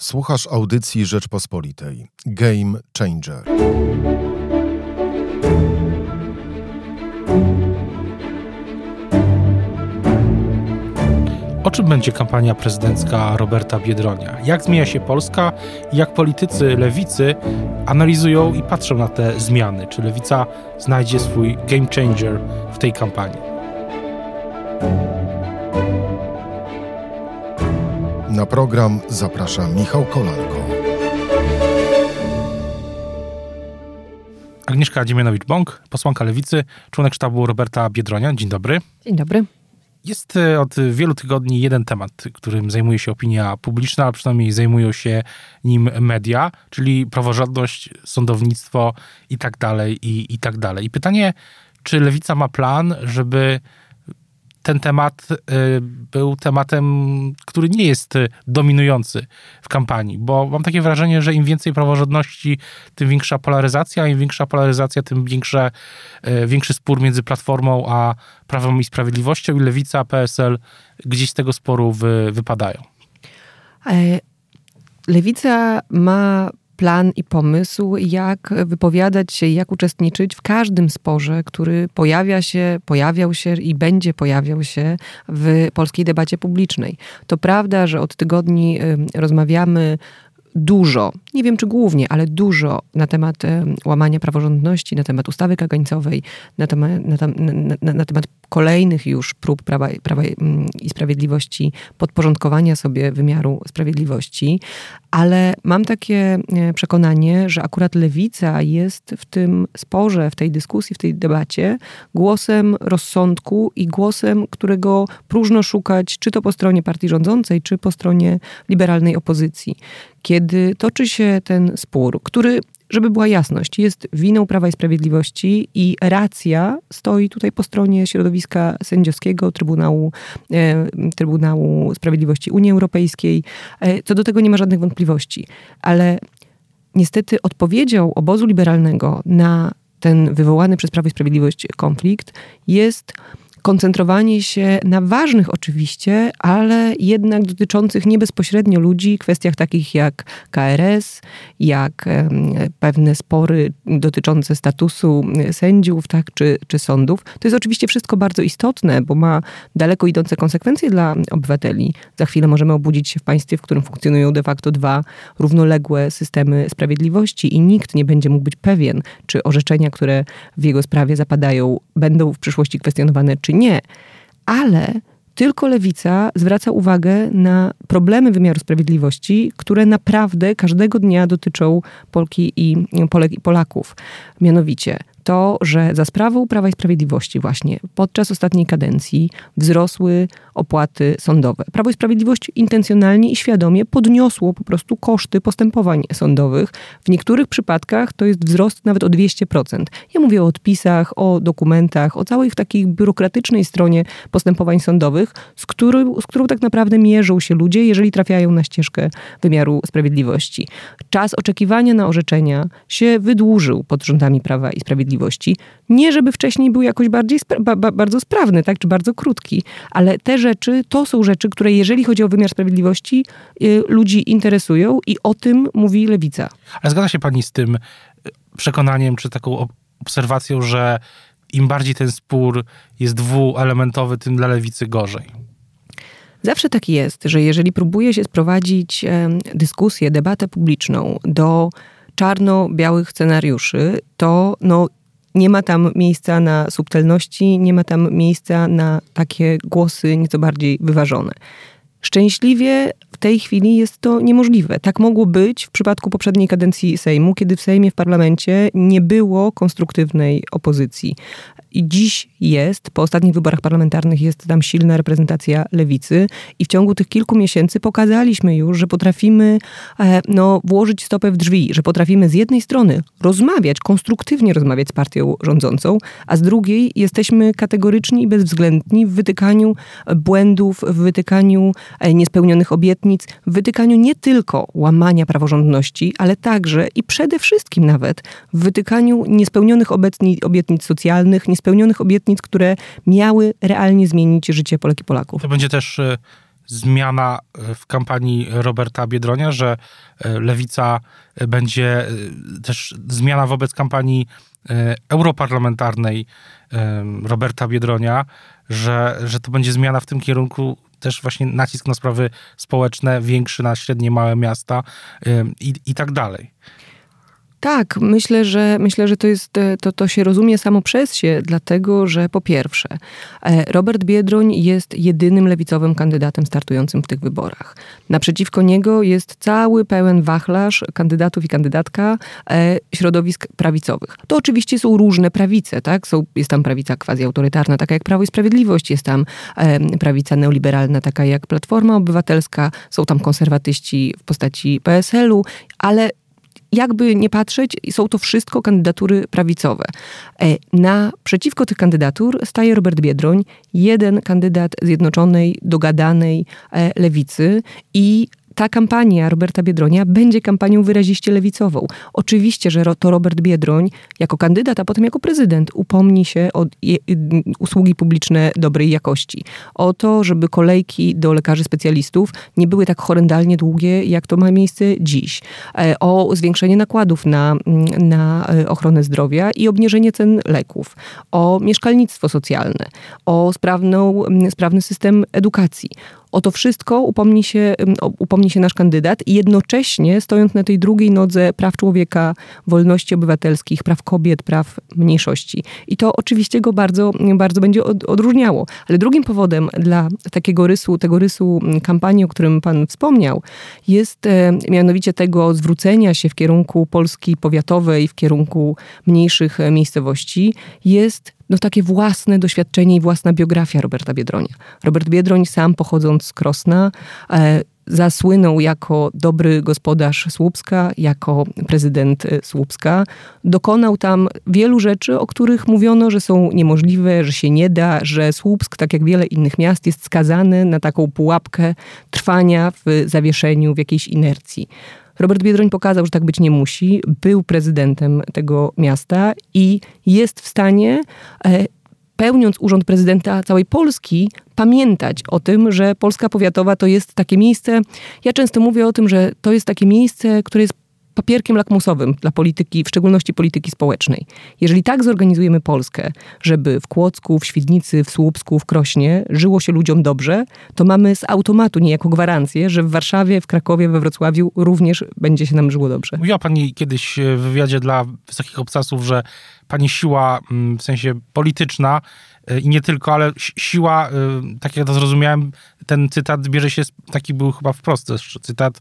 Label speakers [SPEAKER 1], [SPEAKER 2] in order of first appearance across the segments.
[SPEAKER 1] Słuchasz audycji Rzeczpospolitej. Game Changer.
[SPEAKER 2] O czym będzie kampania prezydencka Roberta Biedronia? Jak zmienia się Polska jak politycy lewicy analizują i patrzą na te zmiany? Czy lewica znajdzie swój game changer w tej kampanii?
[SPEAKER 1] Na program zaprasza Michał Kolanko.
[SPEAKER 2] Agnieszka Dziemianowicz-Bąk, posłanka lewicy, członek sztabu Roberta Biedronia. Dzień dobry.
[SPEAKER 3] Dzień dobry.
[SPEAKER 2] Jest e, od wielu tygodni jeden temat, którym zajmuje się opinia publiczna, a przynajmniej zajmują się nim media, czyli praworządność, sądownictwo i tak dalej, i, i tak dalej. I pytanie, czy lewica ma plan, żeby ten temat y, był tematem, który nie jest dominujący w kampanii, bo mam takie wrażenie, że im więcej praworządności, tym większa polaryzacja, im większa polaryzacja, tym większe, y, większy spór między Platformą a Prawem i Sprawiedliwością i Lewica, PSL gdzieś z tego sporu wy, wypadają.
[SPEAKER 3] E, Lewica ma plan i pomysł, jak wypowiadać się, jak uczestniczyć w każdym sporze, który pojawia się, pojawiał się i będzie pojawiał się w polskiej debacie publicznej. To prawda, że od tygodni rozmawiamy dużo, nie wiem czy głównie, ale dużo na temat łamania praworządności, na temat ustawy kagańcowej, na temat, na, na, na, temat kolejnych już prób Prawa, Prawa i Sprawiedliwości podporządkowania sobie wymiaru sprawiedliwości, ale mam takie e, przekonanie, że akurat lewica jest w tym sporze, w tej dyskusji, w tej debacie głosem rozsądku i głosem, którego próżno szukać, czy to po stronie partii rządzącej, czy po stronie liberalnej opozycji. Kiedy toczy się ten spór, który żeby była jasność, jest winą Prawa i Sprawiedliwości i racja stoi tutaj po stronie środowiska sędziowskiego Trybunału, e, Trybunału Sprawiedliwości Unii Europejskiej. E, co do tego nie ma żadnych wątpliwości. Ale niestety odpowiedzią obozu liberalnego na ten wywołany przez Prawo i Sprawiedliwość konflikt jest koncentrowanie się na ważnych oczywiście, ale jednak dotyczących nie bezpośrednio ludzi, kwestiach takich jak KRS, jak pewne spory dotyczące statusu sędziów, tak, czy, czy sądów. To jest oczywiście wszystko bardzo istotne, bo ma daleko idące konsekwencje dla obywateli. Za chwilę możemy obudzić się w państwie, w którym funkcjonują de facto dwa równoległe systemy sprawiedliwości i nikt nie będzie mógł być pewien, czy orzeczenia, które w jego sprawie zapadają, będą w przyszłości kwestionowane, czy nie. Ale tylko lewica zwraca uwagę na problemy wymiaru sprawiedliwości, które naprawdę każdego dnia dotyczą Polki i Polek i Polaków. Mianowicie to, że za sprawą Prawa i Sprawiedliwości właśnie podczas ostatniej kadencji wzrosły opłaty sądowe. Prawo i Sprawiedliwość intencjonalnie i świadomie podniosło po prostu koszty postępowań sądowych. W niektórych przypadkach to jest wzrost nawet o 200%. Ja mówię o odpisach, o dokumentach, o całej takiej biurokratycznej stronie postępowań sądowych, z, który, z którą tak naprawdę mierzą się ludzie, jeżeli trafiają na ścieżkę wymiaru sprawiedliwości. Czas oczekiwania na orzeczenia się wydłużył pod rządami Prawa i Sprawiedliwości Sprawiedliwości. Nie, żeby wcześniej był jakoś bardziej spra ba bardzo sprawny, tak, czy bardzo krótki, ale te rzeczy to są rzeczy, które jeżeli chodzi o wymiar sprawiedliwości, y, ludzi interesują i o tym mówi lewica.
[SPEAKER 2] Ale zgadza się pani z tym y, przekonaniem, czy taką obserwacją, że im bardziej ten spór jest dwuelementowy, tym dla lewicy gorzej?
[SPEAKER 3] Zawsze tak jest, że jeżeli próbuje się sprowadzić dyskusję, debatę publiczną do czarno-białych scenariuszy, to no, nie ma tam miejsca na subtelności, nie ma tam miejsca na takie głosy nieco bardziej wyważone. Szczęśliwie w tej chwili jest to niemożliwe. Tak mogło być w przypadku poprzedniej kadencji Sejmu, kiedy w Sejmie, w parlamencie nie było konstruktywnej opozycji. I dziś jest, po ostatnich wyborach parlamentarnych jest tam silna reprezentacja lewicy i w ciągu tych kilku miesięcy pokazaliśmy już, że potrafimy e, no, włożyć stopę w drzwi, że potrafimy z jednej strony rozmawiać, konstruktywnie rozmawiać z partią rządzącą, a z drugiej jesteśmy kategoryczni i bezwzględni w wytykaniu błędów, w wytykaniu niespełnionych obietnic, w wytykaniu nie tylko łamania praworządności, ale także i przede wszystkim nawet w wytykaniu niespełnionych obietnic socjalnych, niespełnionych obietnic, które miały realnie zmienić życie Polek i Polaków.
[SPEAKER 2] To będzie też e, zmiana w kampanii Roberta Biedronia, że lewica będzie też zmiana wobec kampanii europarlamentarnej Roberta Biedronia, że, że to będzie zmiana w tym kierunku, też właśnie nacisk na sprawy społeczne, większy na średnie, małe miasta i, i tak dalej.
[SPEAKER 3] Tak, myślę, że myślę, że to jest e, to, to się rozumie samo przez się, dlatego że po pierwsze, e, Robert Biedroń jest jedynym lewicowym kandydatem startującym w tych wyborach. Naprzeciwko niego jest cały pełen wachlarz kandydatów i kandydatka e, środowisk prawicowych. To oczywiście są różne prawice, tak? Są, jest tam prawica quasi-autorytarna, taka jak Prawo i Sprawiedliwość, jest tam prawica neoliberalna, taka jak Platforma Obywatelska, są tam konserwatyści w postaci PSL-u, ale jakby nie patrzeć, są to wszystko kandydatury prawicowe. E, na przeciwko tych kandydatur staje Robert Biedroń, jeden kandydat zjednoczonej, dogadanej e, lewicy i ta kampania Roberta Biedronia będzie kampanią wyraziście lewicową. Oczywiście, że to Robert Biedroń jako kandydat, a potem jako prezydent upomni się o usługi publiczne dobrej jakości. O to, żeby kolejki do lekarzy specjalistów nie były tak horrendalnie długie, jak to ma miejsce dziś. E, o zwiększenie nakładów na, na e, ochronę zdrowia i obniżenie cen leków. O mieszkalnictwo socjalne. O sprawną, sprawny system edukacji o to wszystko upomni się, upomni się nasz kandydat i jednocześnie stojąc na tej drugiej nodze praw człowieka, wolności obywatelskich, praw kobiet, praw mniejszości. I to oczywiście go bardzo, bardzo będzie odróżniało. Ale drugim powodem dla takiego rysu, tego rysu kampanii, o którym pan wspomniał, jest e, mianowicie tego zwrócenia się w kierunku Polski powiatowej, w kierunku mniejszych e, miejscowości, jest no takie własne doświadczenie i własna biografia Roberta Biedronia. Robert Biedroń sam pochodząc z Krosna, e, zasłynął jako dobry gospodarz Słupska, jako prezydent e, Słupska. Dokonał tam wielu rzeczy, o których mówiono, że są niemożliwe, że się nie da, że Słupsk, tak jak wiele innych miast, jest skazany na taką pułapkę trwania w zawieszeniu, w jakiejś inercji. Robert Biedroń pokazał, że tak być nie musi. Był prezydentem tego miasta i jest w stanie e, pełniąc urząd prezydenta całej Polski, pamiętać o tym, że Polska Powiatowa to jest takie miejsce. Ja często mówię o tym, że to jest takie miejsce, które jest papierkiem lakmusowym dla polityki, w szczególności polityki społecznej. Jeżeli tak zorganizujemy Polskę, żeby w Kłodzku, w Świdnicy, w Słupsku, w Krośnie żyło się ludziom dobrze, to mamy z automatu niejako gwarancję, że w Warszawie, w Krakowie, we Wrocławiu również będzie się nam żyło dobrze.
[SPEAKER 2] Mówiła pani kiedyś w wywiadzie dla wysokich obcasów, że pani siła mm, w sensie polityczna y, i nie tylko, ale siła, y, tak jak to zrozumiałem, ten cytat bierze się, taki był chyba wprost też cytat,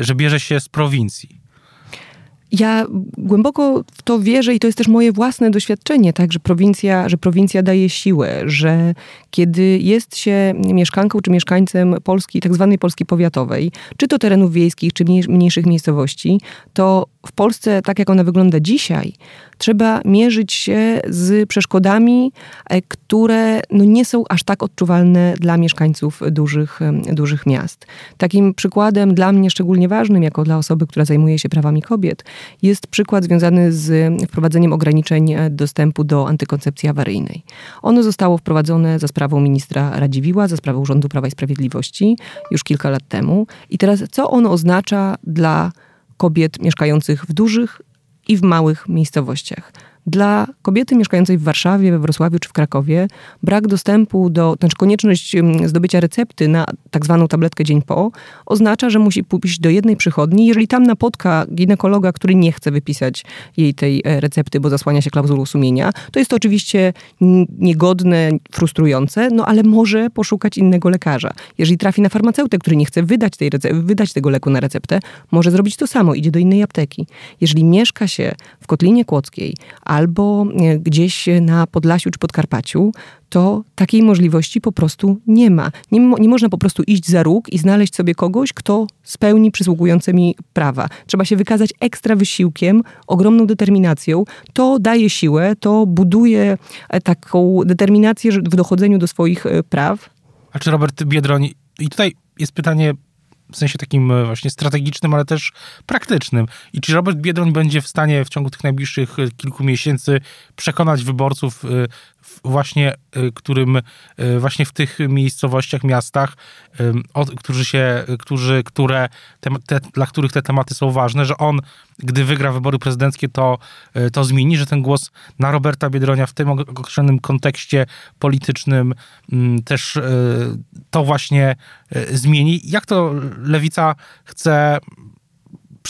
[SPEAKER 2] że bierze się z prowincji.
[SPEAKER 3] Ja głęboko w to wierzę i to jest też moje własne doświadczenie, tak, że prowincja, że prowincja daje siłę, że kiedy jest się mieszkanką czy mieszkańcem Polski, tak zwanej Polski powiatowej, czy to terenów wiejskich, czy mniejszych miejscowości, to w Polsce, tak jak ona wygląda dzisiaj, trzeba mierzyć się z przeszkodami, e, które no nie są aż tak odczuwalne dla mieszkańców dużych, dużych miast. Takim przykładem dla mnie szczególnie ważnym, jako dla osoby, która zajmuje się prawami kobiet, jest przykład związany z wprowadzeniem ograniczeń e, dostępu do antykoncepcji awaryjnej. Ono zostało wprowadzone za sprawą ministra Radziwiła, za sprawą Urzędu Prawa i Sprawiedliwości już kilka lat temu. I teraz co ono oznacza dla kobiet mieszkających w dużych i w małych miejscowościach. Dla kobiety mieszkającej w Warszawie, we Wrocławiu czy w Krakowie brak dostępu do, znaczy konieczność zdobycia recepty na tak zwaną tabletkę dzień po oznacza, że musi pójść do jednej przychodni. Jeżeli tam napotka ginekologa, który nie chce wypisać jej tej e, recepty, bo zasłania się klauzulą sumienia, to jest to oczywiście niegodne, frustrujące, no ale może poszukać innego lekarza. Jeżeli trafi na farmaceutę, który nie chce wydać, tej wydać tego leku na receptę, może zrobić to samo, idzie do innej apteki. Jeżeli mieszka się w Kotlinie Kłodzkiej, albo e, gdzieś na Podlasiu czy Podkarpaciu, to takiej możliwości po prostu nie ma. Nie, nie można po prostu iść za róg i znaleźć sobie kogoś, kto spełni przysługujące mi prawa. Trzeba się wykazać ekstra wysiłkiem, ogromną determinacją. To daje siłę, to buduje e, taką determinację w dochodzeniu do swoich e, praw.
[SPEAKER 2] A czy Robert Biedroń, i tutaj jest pytanie w sensie takim e, właśnie strategicznym, ale też praktycznym. I czy Robert Biedroń będzie w stanie w ciągu tych najbliższych kilku miesięcy przekonać wyborców e, właśnie, którym właśnie w tych miejscowościach, miastach, którzy się, którzy, które, te, te, dla których te tematy są ważne, że on, gdy wygra wybory prezydenckie, to, to zmieni, że ten głos na Roberta Biedronia w tym określonym kontekście politycznym też to właśnie zmieni. Jak to lewica chce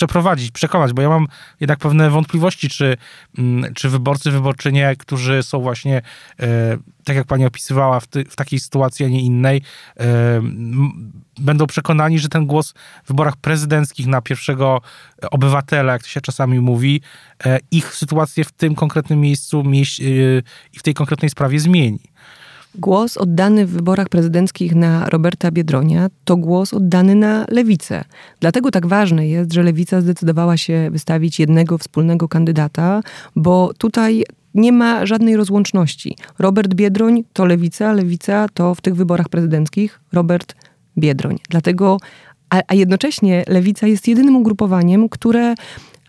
[SPEAKER 2] przeprowadzić, przekonać, bo ja mam jednak pewne wątpliwości, czy, mm, czy wyborcy, wyborczynie, którzy są właśnie, e, tak jak pani opisywała, w, ty, w takiej sytuacji, a nie innej, e, będą przekonani, że ten głos w wyborach prezydenckich na pierwszego obywatela, jak to się czasami mówi, e, ich sytuację w tym konkretnym miejscu i w tej konkretnej sprawie zmieni.
[SPEAKER 3] Głos oddany w wyborach prezydenckich na Roberta Biedronia to głos oddany na lewicę. Dlatego tak ważne jest, że lewica zdecydowała się wystawić jednego wspólnego kandydata, bo tutaj nie ma żadnej rozłączności. Robert Biedroń to lewica, lewica to w tych wyborach prezydenckich Robert Biedroń. Dlatego, a, a jednocześnie lewica jest jedynym ugrupowaniem, które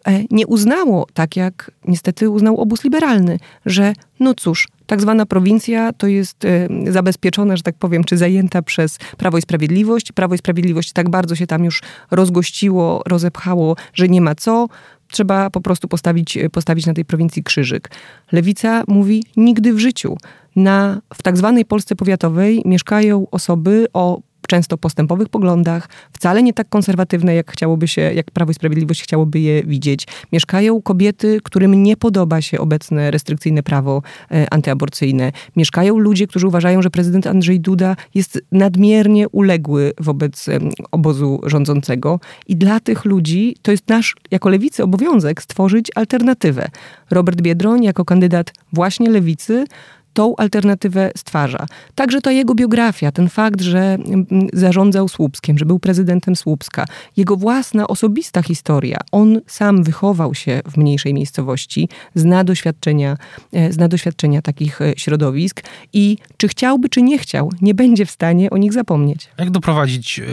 [SPEAKER 3] E, nie uznało, tak jak niestety uznał obóz liberalny, że no cóż, tak zwana prowincja to jest e, zabezpieczona, że tak powiem, czy zajęta przez Prawo i Sprawiedliwość. Prawo i Sprawiedliwość tak bardzo się tam już rozgościło, rozepchało, że nie ma co. Trzeba po prostu postawić, postawić na tej prowincji krzyżyk. Lewica mówi nigdy w życiu. Na, w tak zwanej Polsce powiatowej mieszkają osoby o często postępowych poglądach, wcale nie tak konserwatywne, jak chciałoby się, jak Prawo i Sprawiedliwość chciałoby je widzieć. Mieszkają kobiety, którym nie podoba się obecne restrykcyjne prawo e, antyaborcyjne. Mieszkają ludzie, którzy uważają, że prezydent Andrzej Duda jest nadmiernie uległy wobec e, obozu rządzącego i dla tych ludzi to jest nasz, jako lewicy, obowiązek stworzyć alternatywę. Robert Biedroń jako kandydat właśnie lewicy tą alternatywę stwarza. Także ta jego biografia, ten fakt, że mm, zarządzał Słupskiem, że był prezydentem Słupska, jego własna osobista historia. On sam wychował się w mniejszej miejscowości, zna doświadczenia, e, zna doświadczenia takich e, środowisk i czy chciałby, czy nie chciał, nie będzie w stanie o nich zapomnieć.
[SPEAKER 2] Jak doprowadzić e,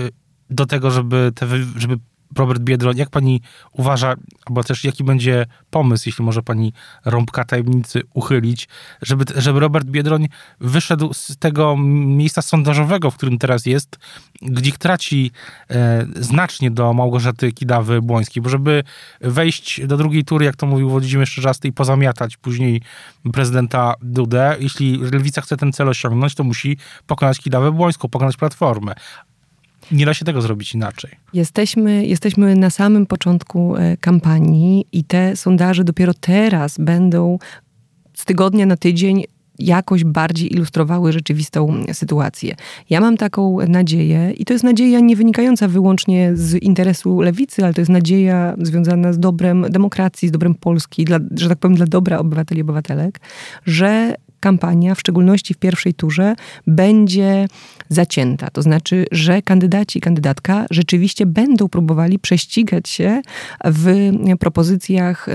[SPEAKER 2] do tego, żeby, te, żeby Robert Biedroń, jak pani uważa, albo też jaki będzie pomysł, jeśli może pani rąbka tajemnicy uchylić, żeby, żeby Robert Biedroń wyszedł z tego miejsca sondażowego, w którym teraz jest, gdzie traci e, znacznie do Małgorzaty Kidawy-Błońskiej, bo żeby wejść do drugiej tury, jak to mówił Włodzimierz Szczerzasty i pozamiatać później prezydenta Dudę, jeśli Lewica chce ten cel osiągnąć, to musi pokonać Kidawę-Błońską, pokonać Platformę. Nie da się tego zrobić inaczej.
[SPEAKER 3] Jesteśmy, jesteśmy na samym początku e, kampanii i te sondaże dopiero teraz będą z tygodnia na tydzień jakoś bardziej ilustrowały rzeczywistą sytuację. Ja mam taką nadzieję i to jest nadzieja nie wynikająca wyłącznie z interesu lewicy, ale to jest nadzieja związana z dobrem demokracji, z dobrem Polski, dla, że tak powiem dla dobra obywateli i obywatelek, że kampania, w szczególności w pierwszej turze, będzie zacięta. To znaczy, że kandydaci i kandydatka rzeczywiście będą próbowali prześcigać się w propozycjach,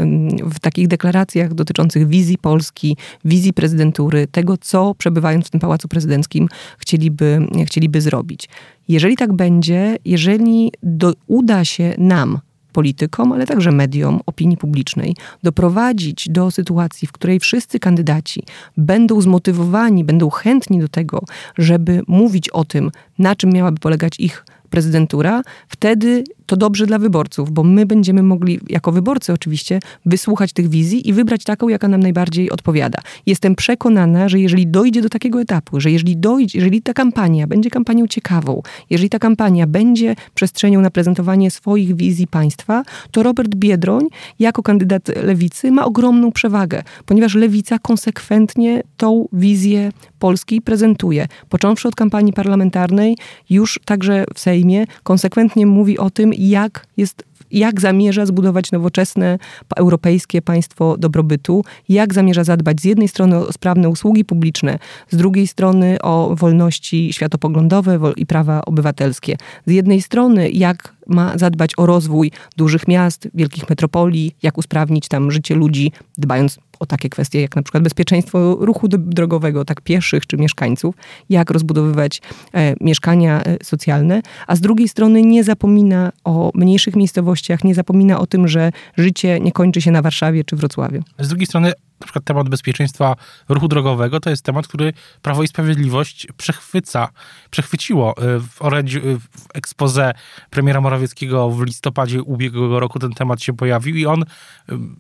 [SPEAKER 3] w takich deklaracjach dotyczących wizji Polski, wizji prezydentury, tego, co przebywając w tym pałacu prezydenckim chcieliby, chcieliby zrobić. Jeżeli tak będzie, jeżeli do, uda się nam, politykom, ale także mediom, opinii publicznej, doprowadzić do sytuacji, w której wszyscy kandydaci będą zmotywowani, będą chętni do tego, żeby mówić o tym, na czym miałaby polegać ich prezydentura, wtedy to dobrze dla wyborców, bo my będziemy mogli, jako wyborcy oczywiście, wysłuchać tych wizji i wybrać taką, jaka nam najbardziej odpowiada. Jestem przekonana, że jeżeli dojdzie do takiego etapu, że jeżeli dojdzie, jeżeli ta kampania będzie kampanią ciekawą, jeżeli ta kampania będzie przestrzenią na prezentowanie swoich wizji państwa, to Robert Biedroń jako kandydat lewicy ma ogromną przewagę, ponieważ lewica konsekwentnie tą wizję Polski prezentuje. Począwszy od kampanii parlamentarnej, już także w Sejmie, konsekwentnie mówi o tym, jak jest jak zamierza zbudować nowoczesne europejskie państwo dobrobytu, jak zamierza zadbać z jednej strony o sprawne usługi publiczne, z drugiej strony o wolności światopoglądowe i prawa obywatelskie. Z jednej strony, jak ma zadbać o rozwój dużych miast, wielkich metropolii, jak usprawnić tam życie ludzi, dbając o takie kwestie jak na przykład bezpieczeństwo ruchu drogowego, tak pieszych czy mieszkańców, jak rozbudowywać e, mieszkania e, socjalne, a z drugiej strony nie zapomina o mniejszych miejscowościach, nie zapomina o tym, że życie nie kończy się na Warszawie czy Wrocławiu.
[SPEAKER 2] Z drugiej strony na przykład temat bezpieczeństwa ruchu drogowego to jest temat, który Prawo i Sprawiedliwość przechwyca, przechwyciło. E, w orędziu, e, w expose premiera Morawieckiego w listopadzie ubiegłego roku ten temat się pojawił i on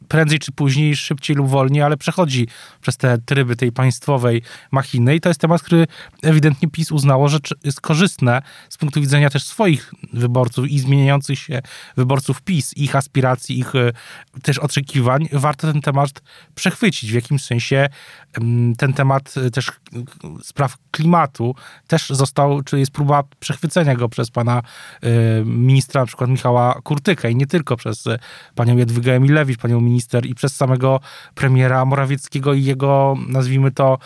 [SPEAKER 2] prędzej czy później, szybciej lub wolniej, ale przechodzi przez te tryby tej państwowej machiny i to jest temat, który ewidentnie PiS uznało, że jest korzystne z punktu widzenia też swoich wyborców i zmieniających się wyborców PiS, ich aspiracji, ich też oczekiwań. Warto ten temat przechwycić. W jakimś sensie ten temat e, też spraw klimatu też został, czy jest próba przechwycenia go przez pana e, ministra, na przykład Michała Kurtyka i nie tylko przez e, panią Jadwigę Emilewicz, panią minister i przez samego premiera Morawieckiego i jego, nazwijmy to,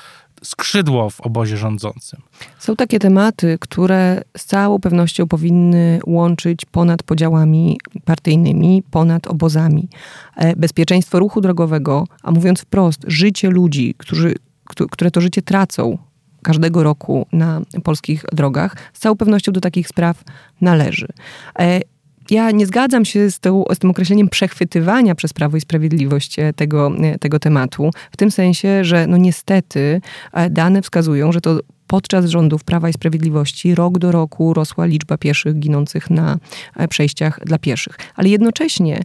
[SPEAKER 2] skrzydło w obozie rządzącym.
[SPEAKER 3] Są takie tematy, które z całą pewnością powinny łączyć ponad podziałami partyjnymi, ponad obozami. E, bezpieczeństwo ruchu drogowego, a mówiąc wprost, życie ludzi, którzy, które to życie tracą każdego roku na polskich drogach, z całą pewnością do takich spraw należy. Ja nie zgadzam się z, tą, z tym określeniem przechwytywania przez Prawo i Sprawiedliwość e, tego, e, tego tematu, w tym sensie, że no niestety e, dane wskazują, że to podczas rządów Prawa i Sprawiedliwości rok do roku rosła liczba pieszych ginących na przejściach dla pieszych. Ale jednocześnie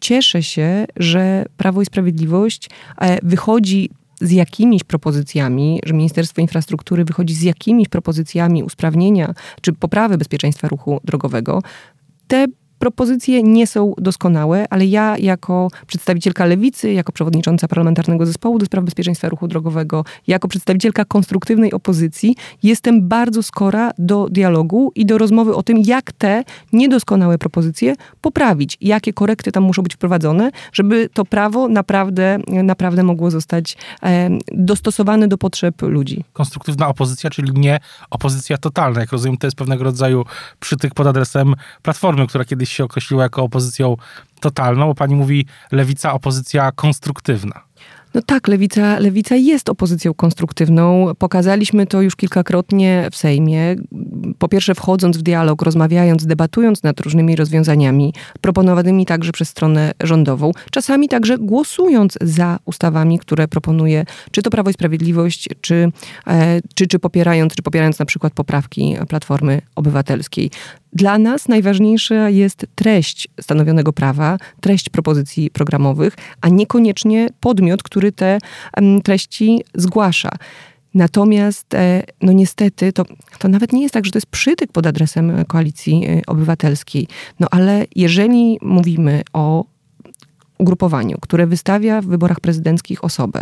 [SPEAKER 3] cieszę się, że Prawo i Sprawiedliwość wychodzi z jakimiś propozycjami, że Ministerstwo Infrastruktury wychodzi z jakimiś propozycjami usprawnienia czy poprawy bezpieczeństwa ruchu drogowego, te propozycje nie są doskonałe, ale ja jako przedstawicielka lewicy, jako przewodnicząca parlamentarnego zespołu do spraw bezpieczeństwa ruchu drogowego, jako przedstawicielka konstruktywnej opozycji, jestem bardzo skora do dialogu i do rozmowy o tym, jak te niedoskonałe propozycje poprawić, jakie korekty tam muszą być wprowadzone, żeby to prawo naprawdę, naprawdę mogło zostać dostosowane do potrzeb ludzi.
[SPEAKER 2] Konstruktywna opozycja, czyli nie opozycja totalna. Jak rozumiem, to jest pewnego rodzaju przytyk pod adresem Platformy, która kiedyś się określiła jako opozycją totalną, bo pani mówi lewica, opozycja konstruktywna.
[SPEAKER 3] No tak, lewica, lewica jest opozycją konstruktywną. Pokazaliśmy to już kilkakrotnie w Sejmie. Po pierwsze, wchodząc w dialog, rozmawiając, debatując nad różnymi rozwiązaniami, proponowanymi także przez stronę rządową, czasami także głosując za ustawami, które proponuje czy to Prawo i Sprawiedliwość, czy, e, czy, czy popierając, czy popierając na przykład poprawki Platformy Obywatelskiej. Dla nas najważniejsza jest treść stanowionego prawa, treść propozycji programowych, a niekoniecznie podmiot, który te treści zgłasza. Natomiast, e, no niestety, to, to nawet nie jest tak, że to jest przytyk pod adresem koalicji e, obywatelskiej. No ale jeżeli mówimy o ugrupowaniu, które wystawia w wyborach prezydenckich osobę,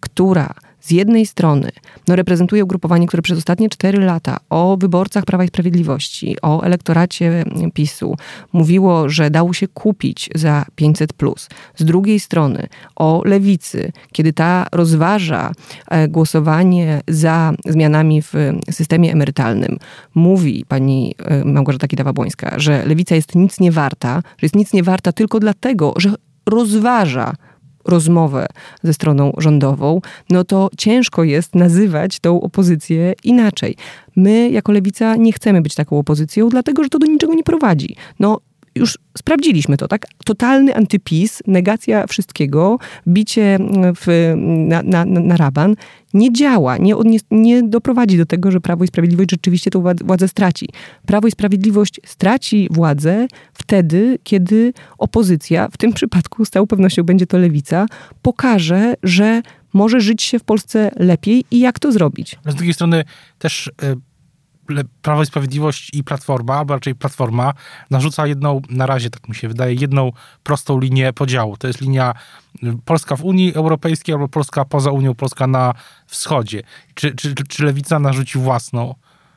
[SPEAKER 3] która z jednej strony no, reprezentuje ugrupowanie, które przez ostatnie cztery lata o wyborcach Prawa i Sprawiedliwości, o elektoracie PiSu mówiło, że dało się kupić za 500. Z drugiej strony o lewicy, kiedy ta rozważa e, głosowanie za zmianami w systemie emerytalnym, mówi pani e, Małgorzata Kidawa-Błońska, że lewica jest nic nie warta, że jest nic nie warta tylko dlatego, że rozważa rozmowę ze stroną rządową, no to ciężko jest nazywać tą opozycję inaczej. My, jako lewica, nie chcemy być taką opozycją, dlatego że to do niczego nie prowadzi. No, już sprawdziliśmy to, tak? Totalny antypis, negacja wszystkiego, bicie w, na, na, na raban nie działa, nie, nie, nie doprowadzi do tego, że Prawo i Sprawiedliwość rzeczywiście tę władzę straci. Prawo i Sprawiedliwość straci władzę wtedy, kiedy opozycja, w tym przypadku z całą pewnością będzie to lewica, pokaże, że może żyć się w Polsce lepiej i jak to zrobić.
[SPEAKER 2] Z drugiej strony też y, Prawo i Sprawiedliwość i Platforma, albo raczej Platforma, narzuca jedną, na razie tak mi się wydaje, jedną prostą linię podziału. To jest linia y, Polska w Unii Europejskiej albo Polska poza Unią, Polska na wschodzie. Czy, czy, czy Lewica narzuci własną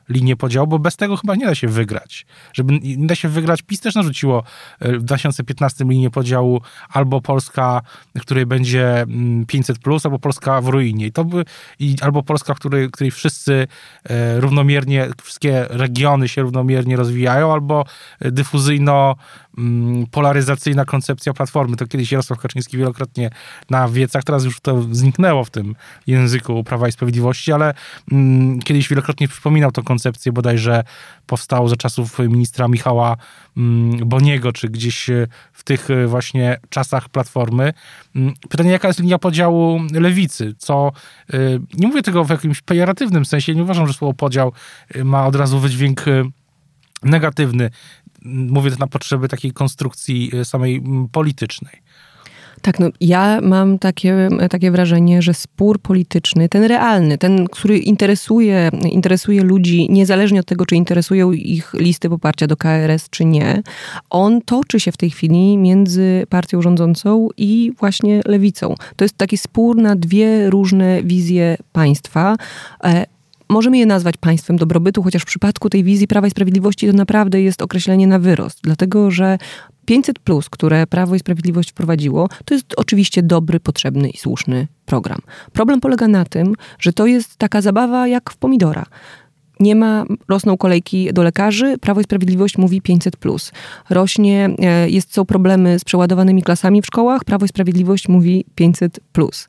[SPEAKER 2] linię podziału, bo bez tego chyba nie da się wygrać. Żeby nie da się wygrać, PiS też narzuciło e, w 2015 linię podziału albo Polska, w której będzie 500, mm, plus, albo Polska w ruinie. I to by, i, albo Polska, w której, której wszyscy e, równomiernie, wszystkie regiony się równomiernie rozwijają, albo dyfuzyjno mm, polaryzacyjna koncepcja Platformy. To kiedyś Jarosław Kaczyński wielokrotnie na wiecach, teraz już to zniknęło w tym języku Prawa i Sprawiedliwości, ale mm, kiedyś wielokrotnie przypominał tę koncepcję, bodajże powstało za czasów ministra Michała mm, Boniego, czy gdzieś w tych właśnie czasach Platformy. Mm, pytanie, jaka jest linia podziału lewicy? Co, y, nie mówię tego w jakimś pejoratywnym sensie, nie uważam, że słowo podział ma od razu wydźwięk negatywny. Mówię to na potrzeby takiej konstrukcji samej politycznej.
[SPEAKER 3] Tak, no ja mam takie, takie wrażenie, że spór polityczny, ten realny, ten, który interesuje, interesuje ludzi, niezależnie od tego, czy interesują ich listy poparcia do KRS, czy nie, on toczy się w tej chwili między partią rządzącą i właśnie lewicą. To jest taki spór na dwie różne wizje państwa. Możemy je nazwać państwem dobrobytu, chociaż w przypadku tej wizji Prawa i Sprawiedliwości to naprawdę jest określenie na wyrost, dlatego że 500, plus, które Prawo i Sprawiedliwość wprowadziło, to jest oczywiście dobry, potrzebny i słuszny program. Problem polega na tym, że to jest taka zabawa jak w pomidora. Nie ma, rosną kolejki do lekarzy, Prawo i Sprawiedliwość mówi 500. Plus. Rośnie, e, jest, są problemy z przeładowanymi klasami w szkołach, Prawo i Sprawiedliwość mówi 500. Plus.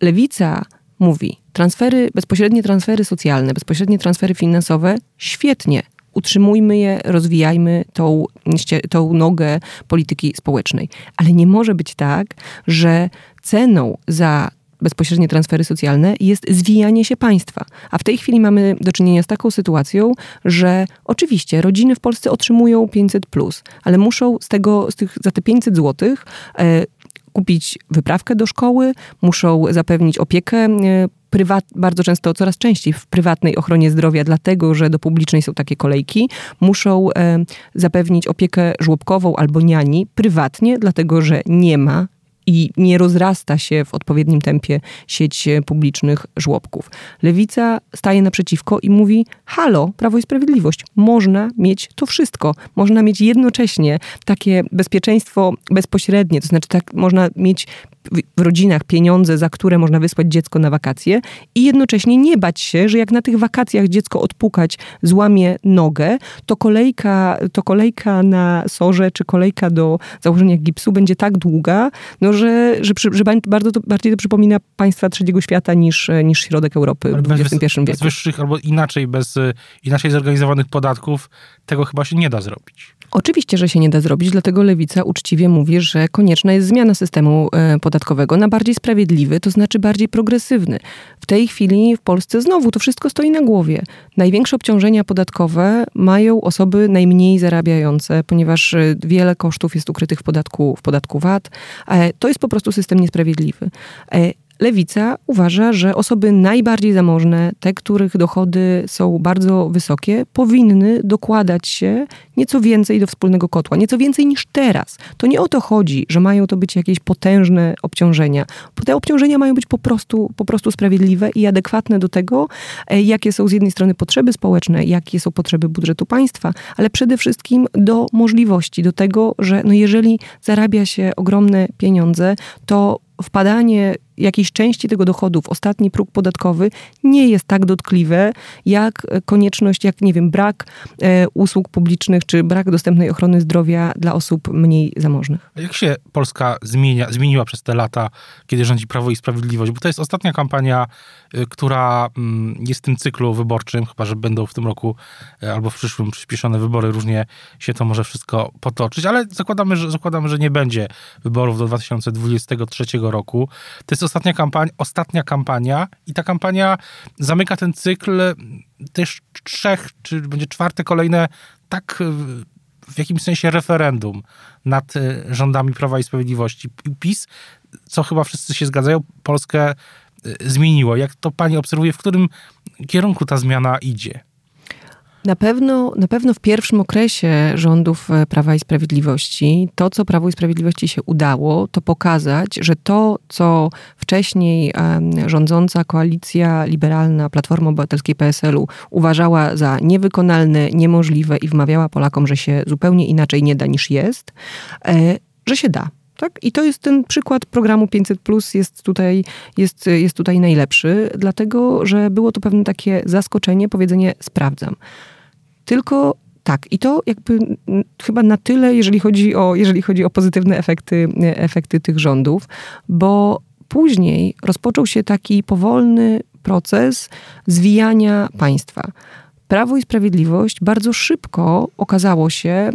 [SPEAKER 3] Lewica mówi transfery, bezpośrednie transfery socjalne, bezpośrednie transfery finansowe, świetnie, utrzymujmy je, rozwijajmy tą, tą nogę polityki społecznej. Ale nie może być tak, że ceną za bezpośrednie transfery socjalne jest zwijanie się państwa. A w tej chwili mamy do czynienia z taką sytuacją, że oczywiście rodziny w Polsce otrzymują 500, plus, ale muszą z tego, z tych, za te 500 złotych e, kupić wyprawkę do szkoły, muszą zapewnić opiekę e, prywat, bardzo często, coraz częściej w prywatnej ochronie zdrowia, dlatego że do publicznej są takie kolejki, muszą e, zapewnić opiekę żłobkową albo niani prywatnie, dlatego że nie ma i nie rozrasta się w odpowiednim tempie sieć publicznych żłobków. Lewica staje naprzeciwko i mówi: Halo, Prawo i Sprawiedliwość, można mieć to wszystko. Można mieć jednocześnie takie bezpieczeństwo bezpośrednie, to znaczy tak można mieć w rodzinach pieniądze, za które można wysłać dziecko na wakacje i jednocześnie nie bać się, że jak na tych wakacjach dziecko odpukać złamie nogę, to kolejka, to kolejka na sorze czy kolejka do założenia gipsu będzie tak długa, no, że, że, że bardzo to, bardziej to przypomina państwa trzeciego świata niż, niż środek Europy w XXI wieku.
[SPEAKER 2] Bez wyższych albo inaczej, bez inaczej zorganizowanych podatków tego chyba się nie da zrobić.
[SPEAKER 3] Oczywiście, że się nie da zrobić, dlatego lewica uczciwie mówi, że konieczna jest zmiana systemu e, podatkowego na bardziej sprawiedliwy, to znaczy bardziej progresywny. W tej chwili w Polsce znowu to wszystko stoi na głowie. Największe obciążenia podatkowe mają osoby najmniej zarabiające, ponieważ e, wiele kosztów jest ukrytych w podatku, w podatku VAT. E, to jest po prostu system niesprawiedliwy. Lewica uważa, że osoby najbardziej zamożne, te, których dochody są bardzo wysokie, powinny dokładać się nieco więcej do wspólnego kotła, nieco więcej niż teraz. To nie o to chodzi, że mają to być jakieś potężne obciążenia. Te obciążenia mają być po prostu, po prostu sprawiedliwe i adekwatne do tego, e, jakie są z jednej strony potrzeby społeczne, jakie są potrzeby budżetu państwa, ale przede wszystkim do możliwości, do tego, że no jeżeli zarabia się ogromne pieniądze, to wpadanie jakiejś części tego dochodu w ostatni próg podatkowy nie jest tak dotkliwe, jak konieczność, jak nie wiem, brak e, usług publicznych, czy brak dostępnej ochrony zdrowia dla osób mniej zamożnych.
[SPEAKER 2] Jak się Polska zmienia, zmieniła przez te lata, kiedy rządzi Prawo i Sprawiedliwość? Bo to jest ostatnia kampania, y, która mm, jest w tym cyklu wyborczym, chyba, że będą w tym roku e, albo w przyszłym przyspieszone wybory, różnie się to może wszystko potoczyć, ale zakładamy, że, zakładamy, że nie będzie wyborów do 2023 roku. To jest ostatnia kampania, ostatnia kampania i ta kampania zamyka ten cykl też trzech, czy będzie czwarte kolejne tak w jakimś sensie referendum nad e, rządami Prawa i Sprawiedliwości. PiS, co chyba wszyscy się zgadzają, Polskę e, zmieniło. Jak to pani obserwuje, w którym kierunku ta zmiana idzie?
[SPEAKER 3] Na pewno, na pewno w pierwszym okresie rządów e, Prawa i Sprawiedliwości to, co Prawo i Sprawiedliwości się udało, to pokazać, że to, co wcześniej rządząca koalicja liberalna Platformy Obywatelskiej PSL-u uważała za niewykonalne, niemożliwe i wmawiała Polakom, że się zupełnie inaczej nie da niż jest, e, że się da. Tak? I to jest ten przykład programu 500, jest tutaj, jest, jest tutaj najlepszy, dlatego że było to pewne takie zaskoczenie, powiedzenie sprawdzam. Tylko tak, i to jakby chyba na tyle, jeżeli chodzi o, jeżeli chodzi o pozytywne efekty, efekty tych rządów, bo później rozpoczął się taki powolny proces zwijania państwa. Prawo i Sprawiedliwość bardzo szybko okazało się,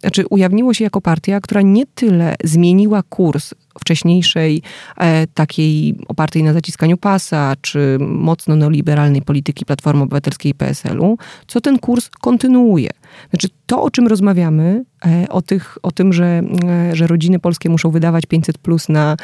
[SPEAKER 3] znaczy ujawniło się jako partia, która nie tyle zmieniła kurs wcześniejszej e, takiej opartej na zaciskaniu pasa, czy mocno neoliberalnej polityki Platformy Obywatelskiej i PSL-u, co ten kurs kontynuuje. Znaczy to, o czym rozmawiamy, e, o, tych, o tym, że, e, że rodziny polskie muszą wydawać 500 plus na,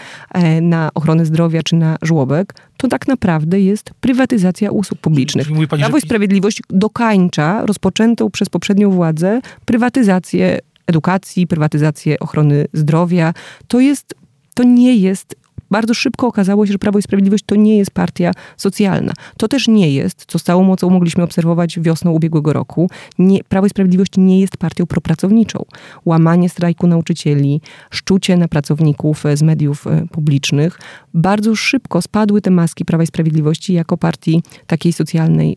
[SPEAKER 3] na ochronę zdrowia czy na żłobek, to tak naprawdę jest prywatyzacja usług publicznych. Pani, Prawo i Sprawiedliwość dokańcza rozpoczętą przez poprzednią władzę prywatyzację edukacji, prywatyzację ochrony zdrowia. To jest to nie jest bardzo szybko okazało się, że Prawo i Sprawiedliwość to nie jest partia socjalna. To też nie jest, co z całą mocą mogliśmy obserwować wiosną ubiegłego roku, nie, Prawo i Sprawiedliwość nie jest partią propracowniczą. Łamanie strajku nauczycieli, szczucie na pracowników z mediów e, publicznych. Bardzo szybko spadły te maski Prawa i Sprawiedliwości jako partii takiej socjalnej,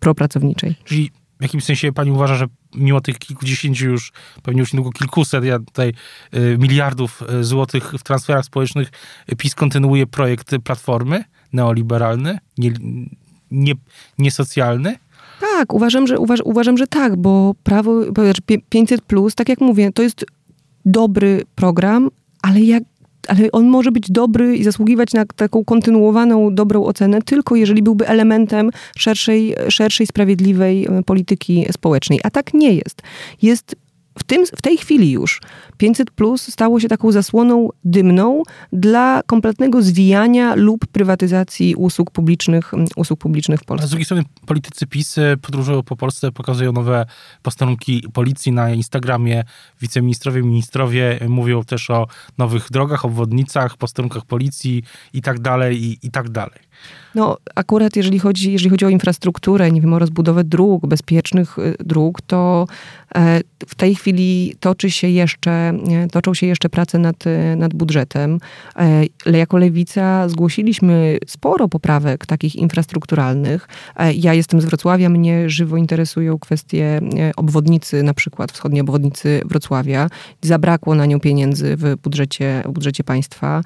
[SPEAKER 3] propracowniczej.
[SPEAKER 2] Czyli w jakimś sensie pani uważa, że mimo tych kilkudziesięciu już, pewnie już niedługo kilkuset ja tutaj y, miliardów y, złotych w transferach społecznych, y, PiS kontynuuje projekt Platformy neoliberalny, nie, nie, niesocjalny?
[SPEAKER 3] Tak, uważam, że, uważ, uważam, że tak, bo prawo 500, plus, tak jak mówię, to jest dobry program, ale jak ale on może być dobry i zasługiwać na taką kontynuowaną, dobrą ocenę, tylko jeżeli byłby elementem szerszej, szerszej sprawiedliwej e, polityki społecznej. A tak nie jest. Jest w, tym, w tej chwili już 500 plus stało się taką zasłoną dymną dla kompletnego zwijania lub prywatyzacji usług publicznych, usług publicznych w Polsce.
[SPEAKER 2] A z drugiej strony politycy PiS podróżują po Polsce, pokazują nowe posterunki policji na Instagramie. Wiceministrowie, ministrowie mówią też o nowych drogach, obwodnicach, posterunkach policji i tak dalej, i, i tak dalej.
[SPEAKER 3] No, akurat jeżeli chodzi, jeżeli chodzi o infrastrukturę, nie wiem, o rozbudowę dróg, bezpiecznych y, dróg, to e, w tej chwili toczy się jeszcze, toczą się jeszcze prace nad, nad budżetem. E, jako Lewica zgłosiliśmy sporo poprawek takich infrastrukturalnych. E, ja jestem z Wrocławia, mnie żywo interesują kwestie obwodnicy, na przykład wschodniej obwodnicy Wrocławia. Zabrakło na nią pieniędzy w budżecie, w budżecie państwa.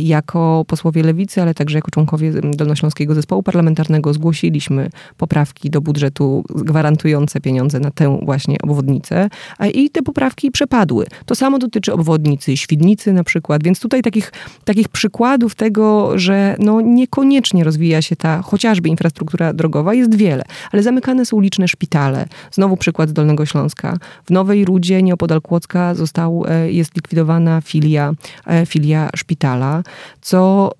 [SPEAKER 3] Jako posłowie Lewicy, ale także jako członkowie Dolnośląskiego Zespołu Parlamentarnego zgłosiliśmy poprawki do budżetu gwarantujące pieniądze na tę właśnie obwodnicę i te poprawki przepadły. To samo dotyczy obwodnicy Świdnicy na przykład, więc tutaj takich, takich przykładów tego, że no niekoniecznie rozwija się ta chociażby infrastruktura drogowa jest wiele, ale zamykane są liczne szpitale. Znowu przykład z Dolnego Śląska. W Nowej Rudzie, nieopodal Kłodzka, został, e, jest likwidowana filia, e, filia szpitala, co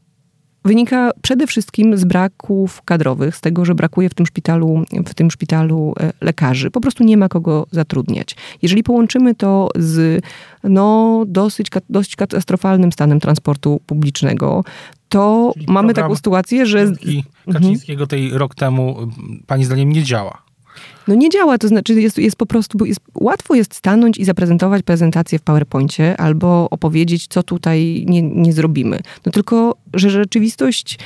[SPEAKER 3] wynika przede wszystkim z braków kadrowych, z tego, że brakuje w tym szpitalu, w tym szpitalu e, lekarzy. Po prostu nie ma kogo zatrudniać. Jeżeli połączymy to z no, dosyć, dosyć katastrofalnym stanem transportu publicznego, to Czyli mamy taką sytuację, że...
[SPEAKER 2] Mhm. Kaczyńskiego tej rok temu pani zdaniem nie działa.
[SPEAKER 3] No nie działa, to znaczy jest, jest po prostu, jest, łatwo jest stanąć i zaprezentować prezentację w PowerPoincie albo opowiedzieć, co tutaj nie, nie zrobimy. No tylko, że rzeczywistość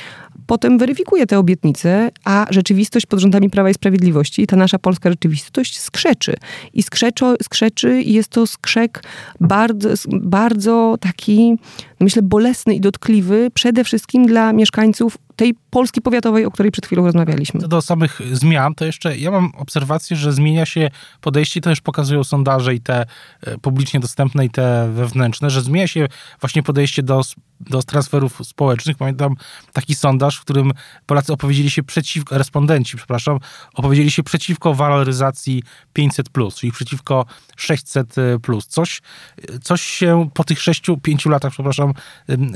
[SPEAKER 3] potem weryfikuje te obietnice, a rzeczywistość pod rządami Prawa i Sprawiedliwości, ta nasza polska rzeczywistość skrzeczy. I skrzeczo, skrzeczy i jest to skrzek bardzo, bardzo taki, myślę, bolesny i dotkliwy przede wszystkim dla mieszkańców tej Polski powiatowej, o której przed chwilą rozmawialiśmy.
[SPEAKER 2] Do samych zmian, to jeszcze ja mam obserwację, że zmienia się podejście, to już pokazują sondaże i te e, publicznie dostępne i te wewnętrzne, że zmienia się właśnie podejście do, do transferów społecznych. Pamiętam taki sondaż, w którym Polacy opowiedzieli się przeciwko, respondenci, przepraszam, opowiedzieli się przeciwko waloryzacji 500+, czyli przeciwko 600+. Plus. Coś, coś się po tych 6-5 latach, przepraszam,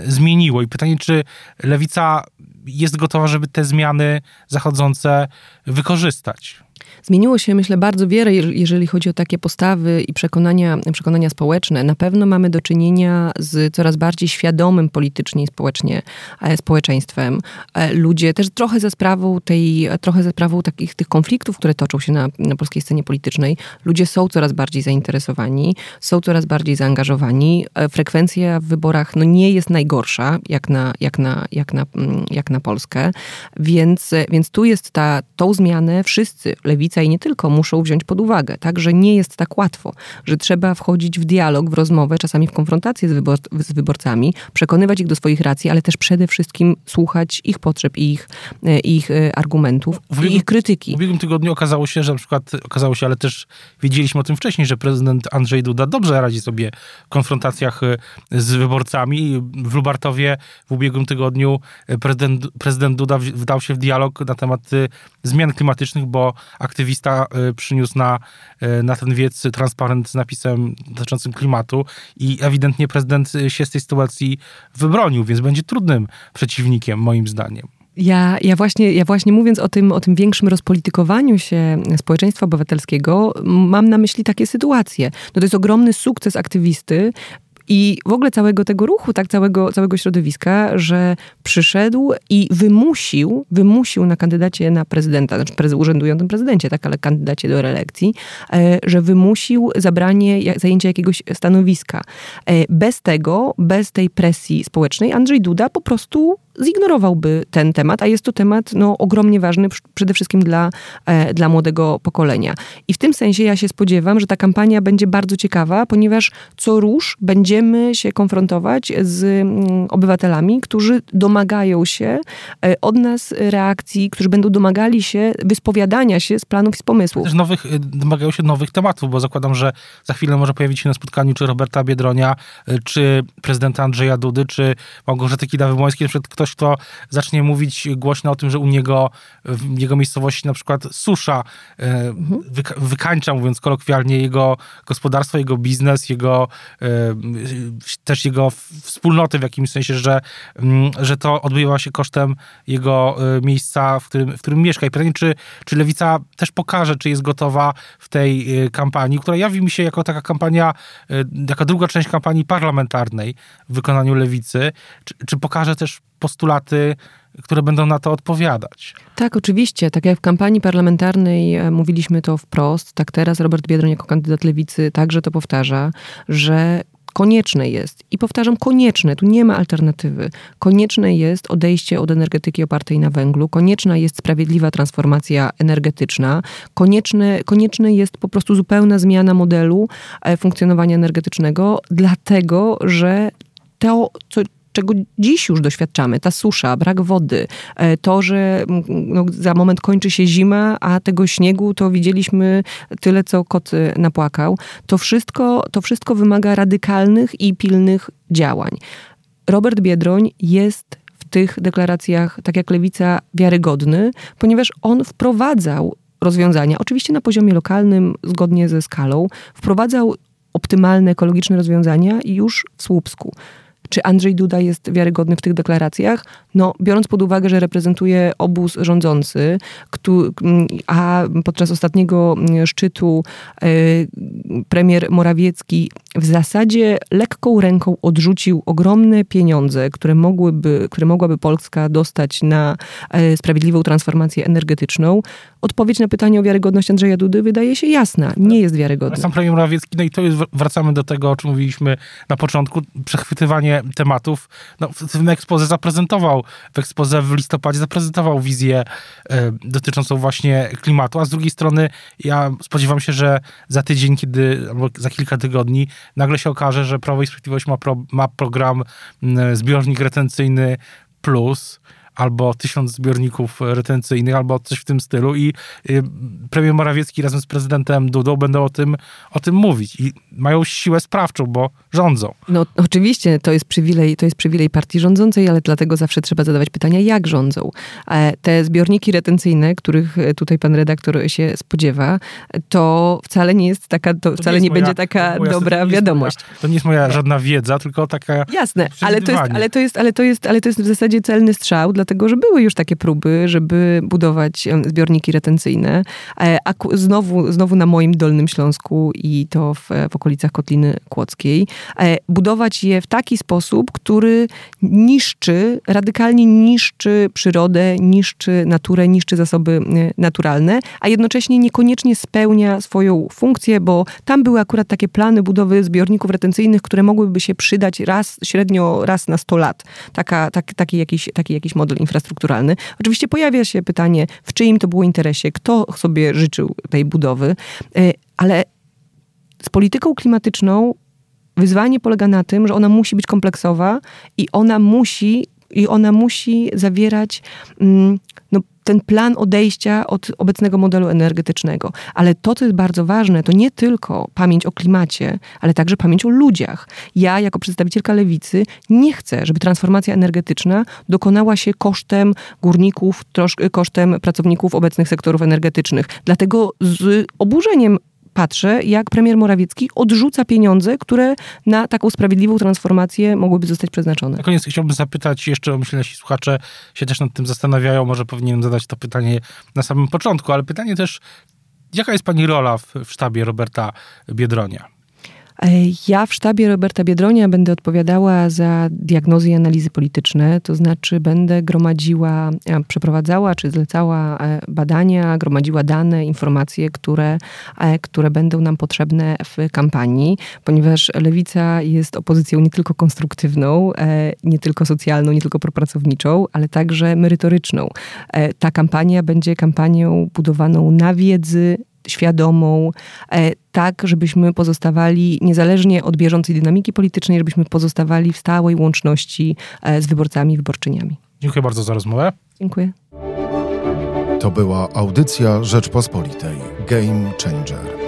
[SPEAKER 2] zmieniło i pytanie, czy lewica jest gotowa, żeby te zmiany zachodzące wykorzystać.
[SPEAKER 3] Zmieniło się, myślę, bardzo wiele, jeżeli chodzi o takie postawy i przekonania, przekonania społeczne. Na pewno mamy do czynienia z coraz bardziej świadomym politycznie i społecznie e, społeczeństwem. E, ludzie też trochę ze sprawą tej, trochę ze sprawą takich tych konfliktów, które toczą się na, na polskiej scenie politycznej, ludzie są coraz bardziej zainteresowani, są coraz bardziej zaangażowani. E, frekwencja w wyborach no, nie jest najgorsza, jak na, jak na, jak na, mm, jak na Polskę, więc, więc tu jest ta, tą zmianę wszyscy lewica i nie tylko muszą wziąć pod uwagę, tak, że nie jest tak łatwo, że trzeba wchodzić w dialog, w rozmowę, czasami w konfrontację z, wybor z wyborcami, przekonywać ich do swoich racji, ale też przede wszystkim słuchać ich potrzeb i ich, e, ich e, argumentów i ich krytyki.
[SPEAKER 2] W ubiegłym tygodniu okazało się, że na przykład okazało się, ale też wiedzieliśmy o tym wcześniej, że prezydent Andrzej Duda dobrze radzi sobie w konfrontacjach e, z wyborcami. W Lubartowie w ubiegłym tygodniu prezydent, prezydent Duda wdał się w dialog na temat zmian klimatycznych, bo aktywista przyniósł na, na ten wiec transparent z napisem dotyczącym klimatu i ewidentnie prezydent się z tej sytuacji wybronił, więc będzie trudnym przeciwnikiem, moim zdaniem.
[SPEAKER 3] Ja, ja, właśnie, ja właśnie mówiąc o tym, o tym większym rozpolitykowaniu się społeczeństwa obywatelskiego, mam na myśli takie sytuacje. No to jest ogromny sukces aktywisty, i w ogóle całego tego ruchu, tak, całego, całego środowiska, że przyszedł i wymusił, wymusił na kandydacie na prezydenta, znaczy prez, urzędującym prezydencie, tak, ale kandydacie do reelekcji, e, że wymusił zabranie, zajęcia jakiegoś stanowiska. E, bez tego, bez tej presji społecznej, Andrzej Duda po prostu zignorowałby ten temat, a jest to temat no, ogromnie ważny przede wszystkim dla, e, dla młodego pokolenia. I w tym sensie ja się spodziewam, że ta kampania będzie bardzo ciekawa, ponieważ co róż będziemy się konfrontować z mm, obywatelami, którzy domagają się e, od nas reakcji, którzy będą domagali się wyspowiadania się z planów i z pomysłów.
[SPEAKER 2] Też nowych, e, domagają się nowych tematów, bo zakładam, że za chwilę może pojawić się na spotkaniu czy Roberta Biedronia, czy prezydenta Andrzeja Dudy, czy Małgorzaty Kidawy-Błońskiej, przed ktoś, kto zacznie mówić głośno o tym, że u niego, w jego miejscowości na przykład susza e, wyka wykańcza, mówiąc kolokwialnie, jego gospodarstwo, jego biznes, jego e, też jego wspólnoty w jakimś sensie, że, mm, że to odbywa się kosztem jego e, miejsca, w którym, w którym mieszka. I pytanie, czy, czy Lewica też pokaże, czy jest gotowa w tej kampanii, która jawi mi się jako taka kampania, taka druga część kampanii parlamentarnej w wykonaniu Lewicy, czy, czy pokaże też postulaty, które będą na to odpowiadać.
[SPEAKER 3] Tak, oczywiście. Tak jak w kampanii parlamentarnej e, mówiliśmy to wprost, tak teraz Robert Biedroń jako kandydat lewicy także to powtarza, że konieczne jest, i powtarzam, konieczne, tu nie ma alternatywy, konieczne jest odejście od energetyki opartej na węglu, konieczna jest sprawiedliwa transformacja energetyczna, konieczne, konieczne jest po prostu zupełna zmiana modelu e, funkcjonowania energetycznego, dlatego że to, co, czego dziś już doświadczamy, ta susza, brak wody, e, to, że no, za moment kończy się zima, a tego śniegu to widzieliśmy tyle, co kot e, napłakał, to wszystko, to wszystko wymaga radykalnych i pilnych działań. Robert Biedroń jest w tych deklaracjach, tak jak Lewica, wiarygodny, ponieważ on wprowadzał rozwiązania, oczywiście na poziomie lokalnym, zgodnie ze skalą, wprowadzał optymalne ekologiczne rozwiązania już w Słupsku. Czy Andrzej Duda jest wiarygodny w tych deklaracjach? No, biorąc pod uwagę, że reprezentuje obóz rządzący, a podczas ostatniego szczytu e, premier Morawiecki w zasadzie lekką ręką odrzucił ogromne pieniądze, które, mogłyby, które mogłaby Polska dostać na e, sprawiedliwą transformację energetyczną, odpowiedź na pytanie o wiarygodność Andrzeja Dudy wydaje się jasna. Nie jest wiarygodna.
[SPEAKER 2] Sam premier Morawiecki, no i to jest, wracamy do tego, o czym mówiliśmy na początku, przechwytywanie tematów. No, w ekspoze zaprezentował, w ekspoze w listopadzie zaprezentował wizję e, dotyczącą właśnie klimatu, a z drugiej strony ja spodziewam się, że za tydzień, kiedy, albo za kilka tygodni nagle się okaże, że Prawo i Sprawiedliwość ma, pro, ma program zbiornik retencyjny plus, albo tysiąc zbiorników retencyjnych, albo coś w tym stylu i y, premier Morawiecki razem z prezydentem Dudą będą o tym, o tym mówić i mają siłę sprawczą, bo rządzą.
[SPEAKER 3] No oczywiście, to jest przywilej, to jest przywilej partii rządzącej, ale dlatego zawsze trzeba zadawać pytania, jak rządzą. E, te zbiorniki retencyjne, których tutaj pan redaktor się spodziewa, to wcale nie jest taka, to, to wcale nie, nie moja, będzie taka dobra wiadomość.
[SPEAKER 2] Moja, to nie jest moja żadna wiedza, tylko taka
[SPEAKER 3] Jasne, ale to, jest, ale, to jest, ale, to jest, ale to jest w zasadzie celny strzał, dlatego że były już takie próby, żeby budować zbiorniki retencyjne. E, a znowu, znowu na moim Dolnym Śląsku i to w, w okolicach Kotliny Kłodzkiej. E, budować je w taki sposób, który niszczy, radykalnie niszczy przyrodę, niszczy naturę, niszczy zasoby e, naturalne, a jednocześnie niekoniecznie spełnia swoją funkcję, bo tam były akurat takie plany budowy zbiorników retencyjnych, które mogłyby się przydać raz, średnio raz na 100 lat. Taka, tak, taki, jakiś, taki jakiś model model infrastrukturalny. Oczywiście pojawia się pytanie, w czyim to było interesie, kto sobie życzył tej budowy, e, ale z polityką klimatyczną wyzwanie polega na tym, że ona musi być kompleksowa i ona musi i ona musi zawierać mm, no, ten plan odejścia od obecnego modelu energetycznego. Ale to, co jest bardzo ważne, to nie tylko pamięć o klimacie, ale także pamięć o ludziach. Ja, jako przedstawicielka lewicy, nie chcę, żeby transformacja energetyczna dokonała się kosztem górników, kosztem pracowników obecnych sektorów energetycznych. Dlatego z oburzeniem patrzę, jak premier Morawiecki odrzuca pieniądze, które na taką sprawiedliwą transformację mogłyby zostać przeznaczone.
[SPEAKER 2] Na koniec chciałbym zapytać jeszcze, myślę, nasi słuchacze się też nad tym zastanawiają, może powinienem zadać to pytanie na samym początku, ale pytanie też, jaka jest pani rola w, w sztabie Roberta Biedronia?
[SPEAKER 3] E, ja w sztabie Roberta Biedronia będę odpowiadała za diagnozy i analizy polityczne, to znaczy będę gromadziła, e, przeprowadzała czy zlecała e, badania, gromadziła dane, informacje, które, które będą nam potrzebne w kampanii, ponieważ lewica jest opozycją nie tylko konstruktywną, nie tylko socjalną, nie tylko propracowniczą, ale także merytoryczną. Ta kampania będzie kampanią budowaną na wiedzy, świadomą, e, tak, żebyśmy pozostawali, niezależnie od bieżącej dynamiki politycznej, żebyśmy pozostawali w stałej łączności e, z wyborcami i wyborczyniami.
[SPEAKER 2] Dziękuję bardzo za rozmowę.
[SPEAKER 3] Dziękuję.
[SPEAKER 1] To była audycja Rzeczpospolitej. Game Changer.